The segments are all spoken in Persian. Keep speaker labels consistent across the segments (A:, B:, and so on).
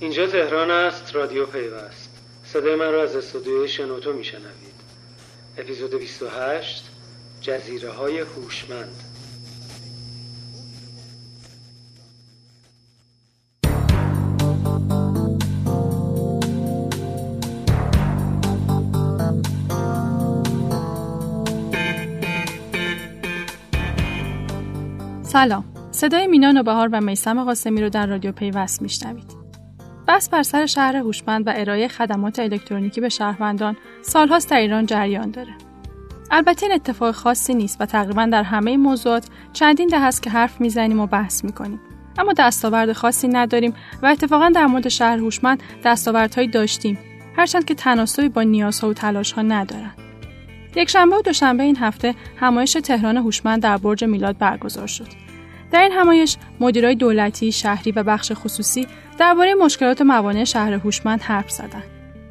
A: اینجا تهران است رادیو پیوست. صدای من را از استودیوی شنوتو میشنوید. اپیزود 28 جزیره های هوشمند.
B: سلام. صدای مینان و بهار و میسم قاسمی رو در رادیو پیوست میشنوید. بس بر سر شهر هوشمند و ارائه خدمات الکترونیکی به شهروندان سالهاست در ایران جریان داره. البته این اتفاق خاصی نیست و تقریبا در همه موضوعات چندین ده هست که حرف می‌زنیم و بحث می‌کنیم. اما دستاورد خاصی نداریم و اتفاقا در مورد شهر هوشمند دستاوردهایی داشتیم هرچند که تناسبی با نیازها و تلاشها ندارند یک شنبه و دوشنبه این هفته همایش تهران هوشمند در برج میلاد برگزار شد. در این همایش مدیرای دولتی، شهری و بخش خصوصی درباره مشکلات موانع شهر هوشمند حرف زدند.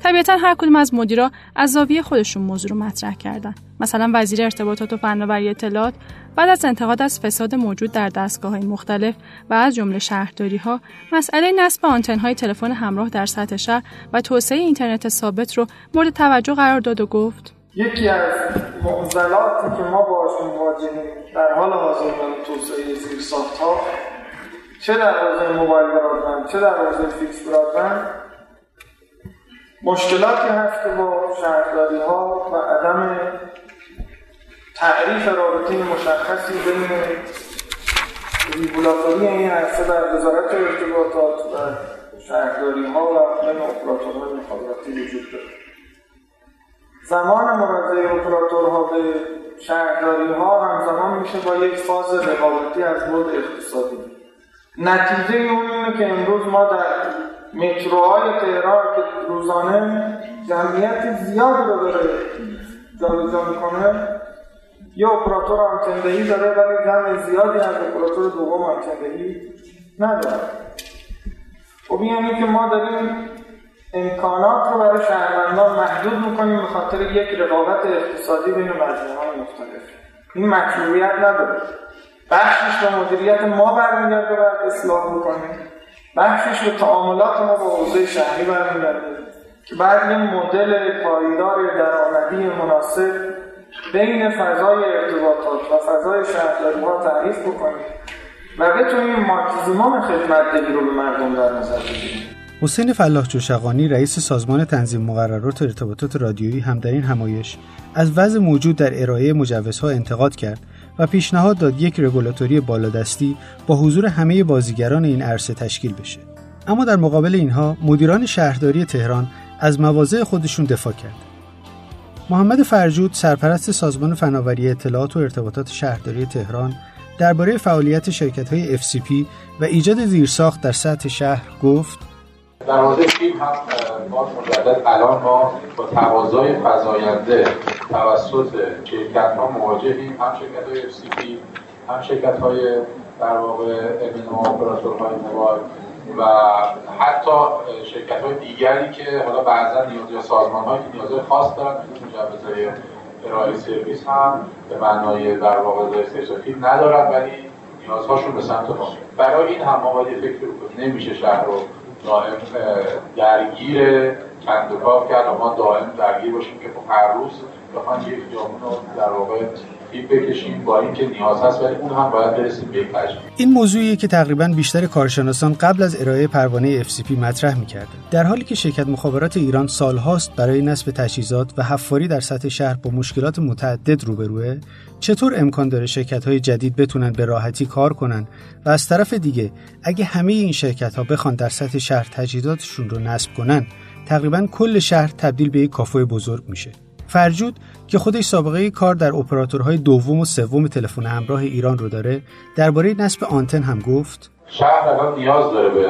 B: طبیعتا هر کدوم از مدیرا از زاویه خودشون موضوع رو مطرح کردن. مثلا وزیر ارتباطات و فناوری اطلاعات بعد از انتقاد از فساد موجود در دستگاه های مختلف و از جمله شهرداری ها مسئله نصب آنتن های تلفن همراه در سطح شهر و توسعه اینترنت ثابت رو مورد توجه قرار داد و گفت
C: یکی از معضلاتی که ما باشون مواجهیم در حال حاضر در توسعه زیرساخت ها چه در حوزه موبایل برادبند چه در حوزه فیکس برادبند مشکلاتی هست که با شهرداری ها و عدم تعریف رابطه مشخصی بین ریگولاتوری این عرصه در وزارت ارتباطات و شهرداری ها و بین اپراتورهای مخابراتی وجود داره. زمان مراجعه اپراتورها به شهرداری ها همزمان میشه با یک فاز رقابتی از بود اقتصادی. نتیجه اون اینه که امروز ما در متروهای تهران که روزانه جمعیت زیادی رو داره جابجا می‌کنه یه اپراتور آنتندهی داره ولی جمع زیادی از اپراتور دوم آنتندهی نداره. خب یعنی که ما داریم امکانات رو برای شهروندان محدود می‌کنیم به خاطر یک رقابت اقتصادی بین مجموعه مختلف. این مطلوبیت نداره. بخشش به مدیریت ما برمیگرده باید اصلاح بکنیم بخشش به تعاملات ما با حوزه شهری برمیگرده. که بعد یه مدل پایدار درآمدی مناسب بین فضای ارتباطات و فضای شهرداری ها تعریف بکنیم و بتونیم ماکسیموم خدمت رو به مردم در نظر بگیریم.
D: حسین فلاح جوشقانی رئیس سازمان تنظیم مقررات ارتباطات رادیویی هم در این همایش از وضع موجود در ارائه مجوزها انتقاد کرد و پیشنهاد داد یک رگولاتوری بالادستی با حضور همه بازیگران این عرصه تشکیل بشه. اما در مقابل اینها مدیران شهرداری تهران از مواضع خودشون دفاع کرد. محمد فرجود سرپرست سازمان فناوری اطلاعات و ارتباطات شهرداری تهران درباره فعالیت شرکت های FCP و ایجاد زیرساخت در سطح شهر گفت
E: در مورد فیلم هم ما مجدد الان ما با تقاضای فزاینده توسط شرکت ها مواجهیم. هم شرکت های FCP هم شرکت های در واقع ام اپراتورهای موبایل و حتی شرکت های دیگری که حالا بعضا نیاز یا سازمان هایی که خاص دارن مجوزهای ارائه سرویس هم به معنای در واقع فیلم ندارن ولی نیازهاشون به سمت ما. برای این هم باید فکر نمیشه شهر رو دائم درگیر کند و کرد و ما دائم درگیر باشیم که خب هر روز بخوان یک جامون رو در واقع بکشیم با اینکه نیاز هست ولی اون باید برسیم به
D: این موضوعیه که تقریبا بیشتر کارشناسان قبل از ارائه پروانه FCP مطرح می‌کردن در حالی که شرکت مخابرات ایران سالهاست برای نصب تجهیزات و حفاری در سطح شهر با مشکلات متعدد روبروه چطور امکان داره شرکت های جدید بتونن به راحتی کار کنن؟ و از طرف دیگه اگه همه این شرکت ها بخوان در سطح شهر تجهیزاتشون رو نصب کنن تقریبا کل شهر تبدیل به یک کافه بزرگ میشه. فرجود که خودش سابقه کار در اپراتورهای دوم و سوم تلفن همراه ایران رو داره درباره نصب آنتن هم گفت.
E: شهر الان نیاز داره به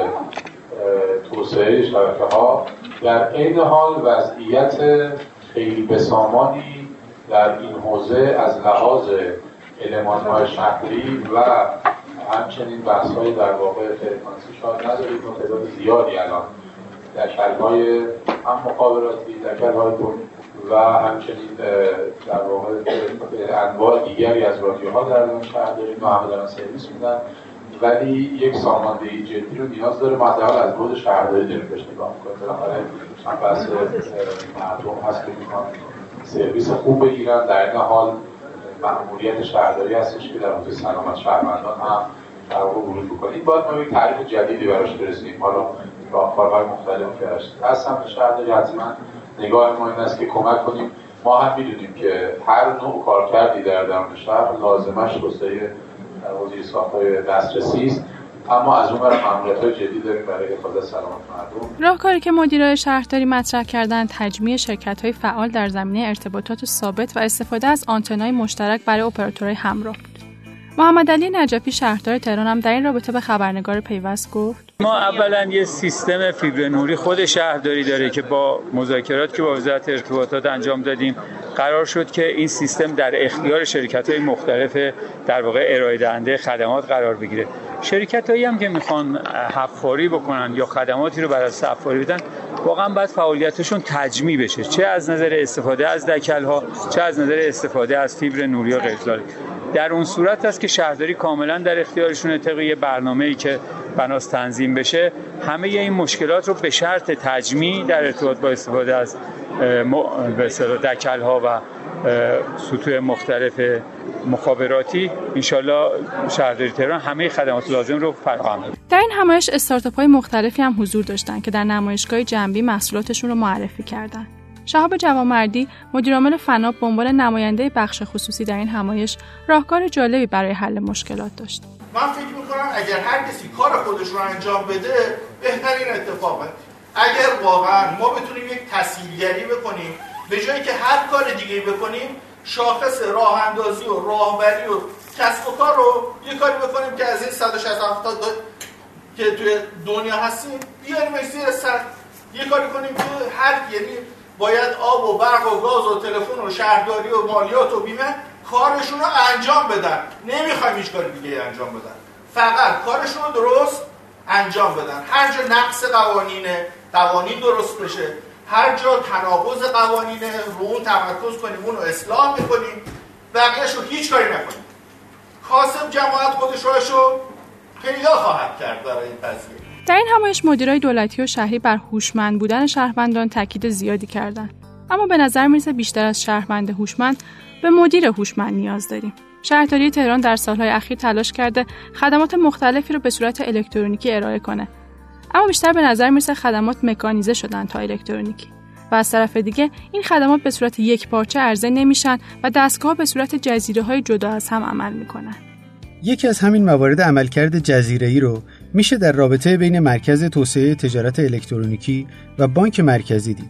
E: توسعه شبکه ها در عین حال وضعیت خیلی بسامانی در این حوزه از لحاظ علمان های شهری و همچنین بحث های در واقع فرکانسی شاید ندارید تعداد زیادی الان در کلهای هم مخابراتی در کلهای و همچنین در واقع انواع دیگری از رادیوها در شهر داریم و همه دارن سرویس میدن. ولی یک ساماندهی جدی رو نیاز داره. ما از بود شهرداری داریم بهش نگاه می‌کنیم. چند بحث مردم هست که می‌خوان سرویس خوب بگیرن. در این حال مأموریت شهرداری هستش که در حوزه سلامت شهروندان هم در واقع ورود بکنید باید ما یک تعریف جدیدی براش برسیم حالا راهکارهای مختلفی براش از سمت شهرداری. حتما نگاه ما این است که کمک کنیم. ما هم می‌دونیم که هر نوع کارکردی در درون شهر لازمش توسعه حوزه ساختای دسترسی است. اما از اون برای های جدی داریم برای حفاظت سلامت مردم.
B: راهکاری که مدیرای شهرداری مطرح کردن تجمیع شرکت های فعال در زمینه ارتباطات ثابت و استفاده از آنتنای مشترک برای اپراتورهای همراه. محمد علی نجفی شهردار تهران هم در این رابطه به خبرنگار پیوست گفت.
F: ما اولا یه سیستم فیبر نوری خود شهرداری داره که با مذاکرات که با وزارت ارتباطات انجام دادیم قرار شد که این سیستم در اختیار شرکت های مختلف در واقع ارائه دهنده خدمات قرار بگیره. شرکت هایی هم که می‌خوان حفاری بکنن یا خدماتی رو برای حفاری بدن واقعا باید فعالیتشون تجمیع بشه چه از نظر استفاده از دکل ها چه از نظر استفاده از فیبر نوری یا غیر در اون صورت است که شهرداری کاملا در اختیارشون طبق برنامه ای که بناس تنظیم بشه همه این مشکلات رو به شرط تجمیع در ارتباط با استفاده از به دکل ها و سطوح مختلف مخابراتی انشالله شهرداری تهران همه خدمات لازم رو فراهم
B: در این همایش استارتاپ های مختلفی هم حضور داشتن که در نمایشگاه جنبی محصولاتشون رو معرفی کردن. شهاب جوامردی مدیرعامل فناب به عنوان نماینده بخش خصوصی در این همایش راهکار جالبی برای حل مشکلات داشت.
G: من فکر می‌کنم اگر هر کسی کار خودش رو انجام بده بهترین اتفاقه. اگر واقعا ما بتونیم یک تسهیلگری بکنیم به جایی که هر کار دیگه بکنیم شاخص راه اندازی و راهبری و کسب و کار رو یه کاری بکنیم که از این 160 تا که توی دنیا هستیم بیاریم زیر سر. یه کاری کنیم که هر یعنی باید آب و برق و گاز و تلفن و شهرداری و مالیات و بیمه کارشون رو انجام بدن. نمی‌خوایم هیچ کاری دیگه انجام بدن. فقط کارشون رو درست انجام بدن. هر جا نقص قوانینه قوانین درست بشه. هر جا تناقض قوانین رو اون تمرکز کنیم اون رو اصلاح می‌کنیم. بقیهش رو هیچ کاری نکنیم. کاسب جماعت خودش رو پیدا خواهد کرد برای این قضیه
B: در این همایش مدیرای دولتی و شهری بر هوشمند بودن شهروندان تاکید زیادی کردند اما به نظر می‌رسه بیشتر از شهروند هوشمند به مدیر هوشمند نیاز داریم. شهرداری تهران در سالهای اخیر تلاش کرده خدمات مختلفی رو به صورت الکترونیکی ارائه کنه. اما بیشتر به نظر می‌رسه خدمات مکانیزه شدن تا الکترونیکی. و از طرف دیگه این خدمات به صورت یک پارچه عرضه نمیشن و دستگاه به صورت جزیره های جدا از هم عمل می‌کنن.
D: یکی از همین موارد عملکرد جزیره ای رو میشه در رابطه بین مرکز توسعه تجارت الکترونیکی و بانک مرکزی دید.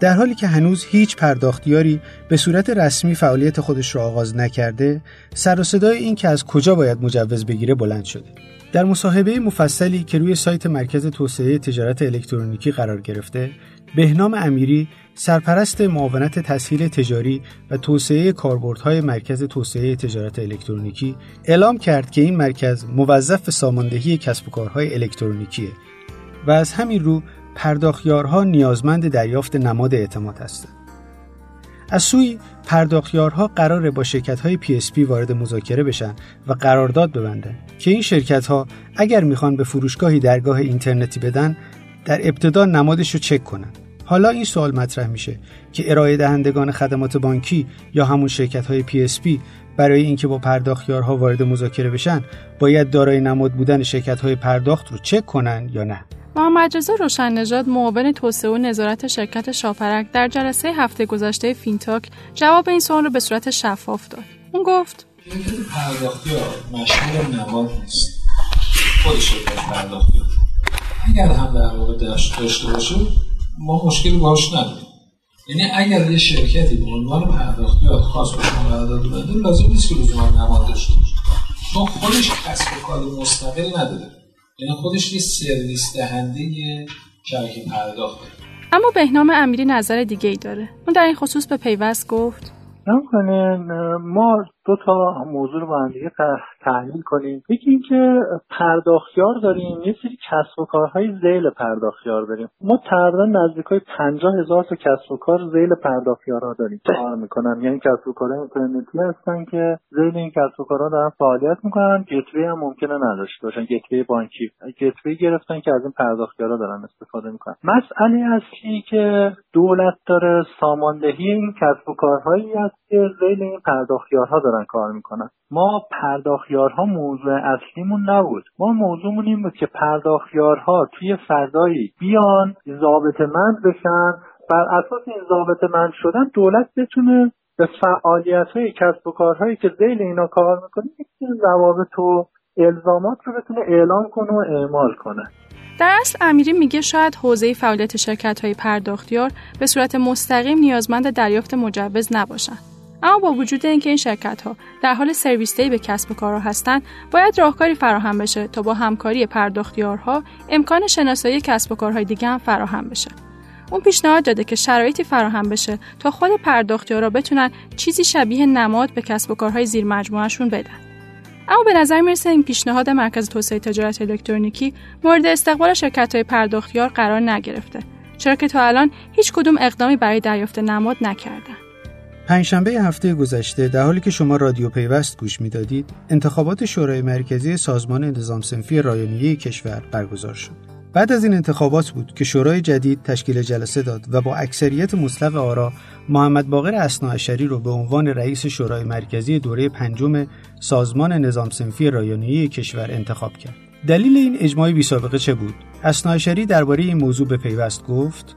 D: در حالی که هنوز هیچ پرداختیاری به صورت رسمی فعالیت خودش را آغاز نکرده، سر و صدای این که از کجا باید مجوز بگیره بلند شده. در مصاحبه مفصلی که روی سایت مرکز توسعه تجارت الکترونیکی قرار گرفته، بهنام امیری سرپرست معاونت تسهیل تجاری و توسعه کاربردهای مرکز توسعه تجارت الکترونیکی اعلام کرد که این مرکز موظف ساماندهی کسب و کارهای الکترونیکیه و از همین رو پرداخیارها نیازمند دریافت نماد اعتماد هستند. از سوی پرداخیارها قراره با شرکت های PSP وارد مذاکره بشن و قرارداد ببندن که این شرکت ها اگر می‌خوان به فروشگاهی درگاه اینترنتی بدن در ابتدا نمادش رو چک کنن حالا این سوال مطرح میشه که ارائه دهندگان خدمات بانکی یا همون شرکت های PSP برای اینکه با پرداختیارها وارد مذاکره بشن باید دارای نماد بودن شرکت های پرداخت رو چک کنن یا نه؟
B: محمد رضا روشن نژاد معاون توسعه و نظارت شرکت شاپرک در جلسه هفته گذشته فینتاک جواب این سوال رو به صورت شفاف داد. اون گفت
H: پرداختیار مشمول نماد نیست. خود شرکت پرداختیار اگر هم در واقع داشته باشه ما مشکلی باش نداریم. یعنی اگر یه شرکتی به عنوان پرداختیار خاص به شما قرارداد بده لازم نیست که لزوما نماد داشته باشه. چون خودش کسب و کار مستقل نداره. یعنی خودش یه سرویس دهنده شبکه پرداخت
B: اما بهنام امیری نظر دیگه ای داره. اون در این خصوص به پیوست گفت.
C: نکنه ما
I: دو تا موضوع رو با هم دیگه تحلیل کنیم. یکی اینکه پرداختیار داریم یه سری کسب و کارهای زیل پرداختیار داریم. ما تقریبا نزدیک های پنجاه هزار تا کسب و کار زیل پرداختیارها داریم. کار می‌کنن. یعنی کسب و کار اینترنتی هستن که زیل این کسب و کارها دارن فعالیت می‌کنن. گتوی هم ممکنه نداشته باشن. گتوی بانکی. گتوی گرفتن که از این پرداختیارها دارن استفاده می‌کنن. مسئله اصلی که دولت داره ساماندهی این کسب و کارهایی است که زیل این پرداختیارها دارن کار می‌کنن. ما پرداختیارها موضوع اصلیمون نبود. ما موضوعمون این بود که پرداختیارها توی فضایی بیان ضابط مند بشن. بر اساس این ضابط مند شدن دولت بتونه به فعالیت های کسب و کارهایی که زیل اینا کار می‌کنه یک ضوابط و الزامات رو بتونه اعلام کنه و اعمال کنه.
B: در اصل امیری میگه شاید حوزه فعالیت شرکت های پرداختیار به صورت مستقیم نیازمند دریافت مجوز نباشند اما با وجود اینکه این شرکت ها در حال سرویس به کسب و کارها هستند باید راهکاری فراهم بشه تا با همکاری پرداختیارها امکان شناسایی کسب و کارهای دیگه هم فراهم بشه. اون پیشنهاد داده که شرایطی فراهم بشه تا خود پرداختیارا بتونن چیزی شبیه نماد به کسب و کارهای زیر مجموعهشون بدن. اما به نظر می‌رسه این پیشنهاد مرکز توسعه تجارت الکترونیکی مورد استقبال شرکت های پرداختیار قرار نگرفته چرا که تا الان هیچ کدوم اقدامی برای دریافت نماد نکردن.
J: پنجشنبه هفته گذشته در حالی که شما رادیو پیوست گوش می‌دادید انتخابات شورای مرکزی سازمان نظام سنفی رایانیه کشور برگزار شد بعد از این انتخابات بود که شورای جدید تشکیل جلسه داد و با اکثریت مطلق آرا محمد باقر اسناعشری رو به عنوان رئیس شورای مرکزی دوره پنجم سازمان نظام سنفی رایانیه کشور انتخاب کرد. دلیل این اجماع بی سابقه چه بود؟ اسناعشری درباره این موضوع به پیوست گفت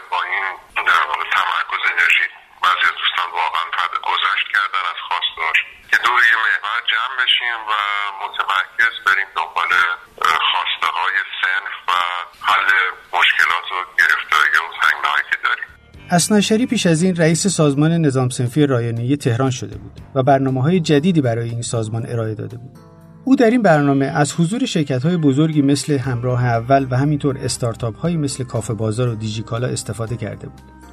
J: از این رئیس سازمان نظام سنفی رایانه‌ای تهران شده بود و برنامه های جدیدی برای این سازمان ارائه داده بود. او در این برنامه از حضور شرکت های بزرگی مثل همراه اول و همینطور استارتاپ هایی مثل کافه بازار و دیجیکالا استفاده کرده بود.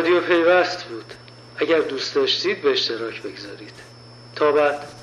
A: رادیو پیوست بود. اگر دوست داشتید به اشتراک بگذارید. تا بعد.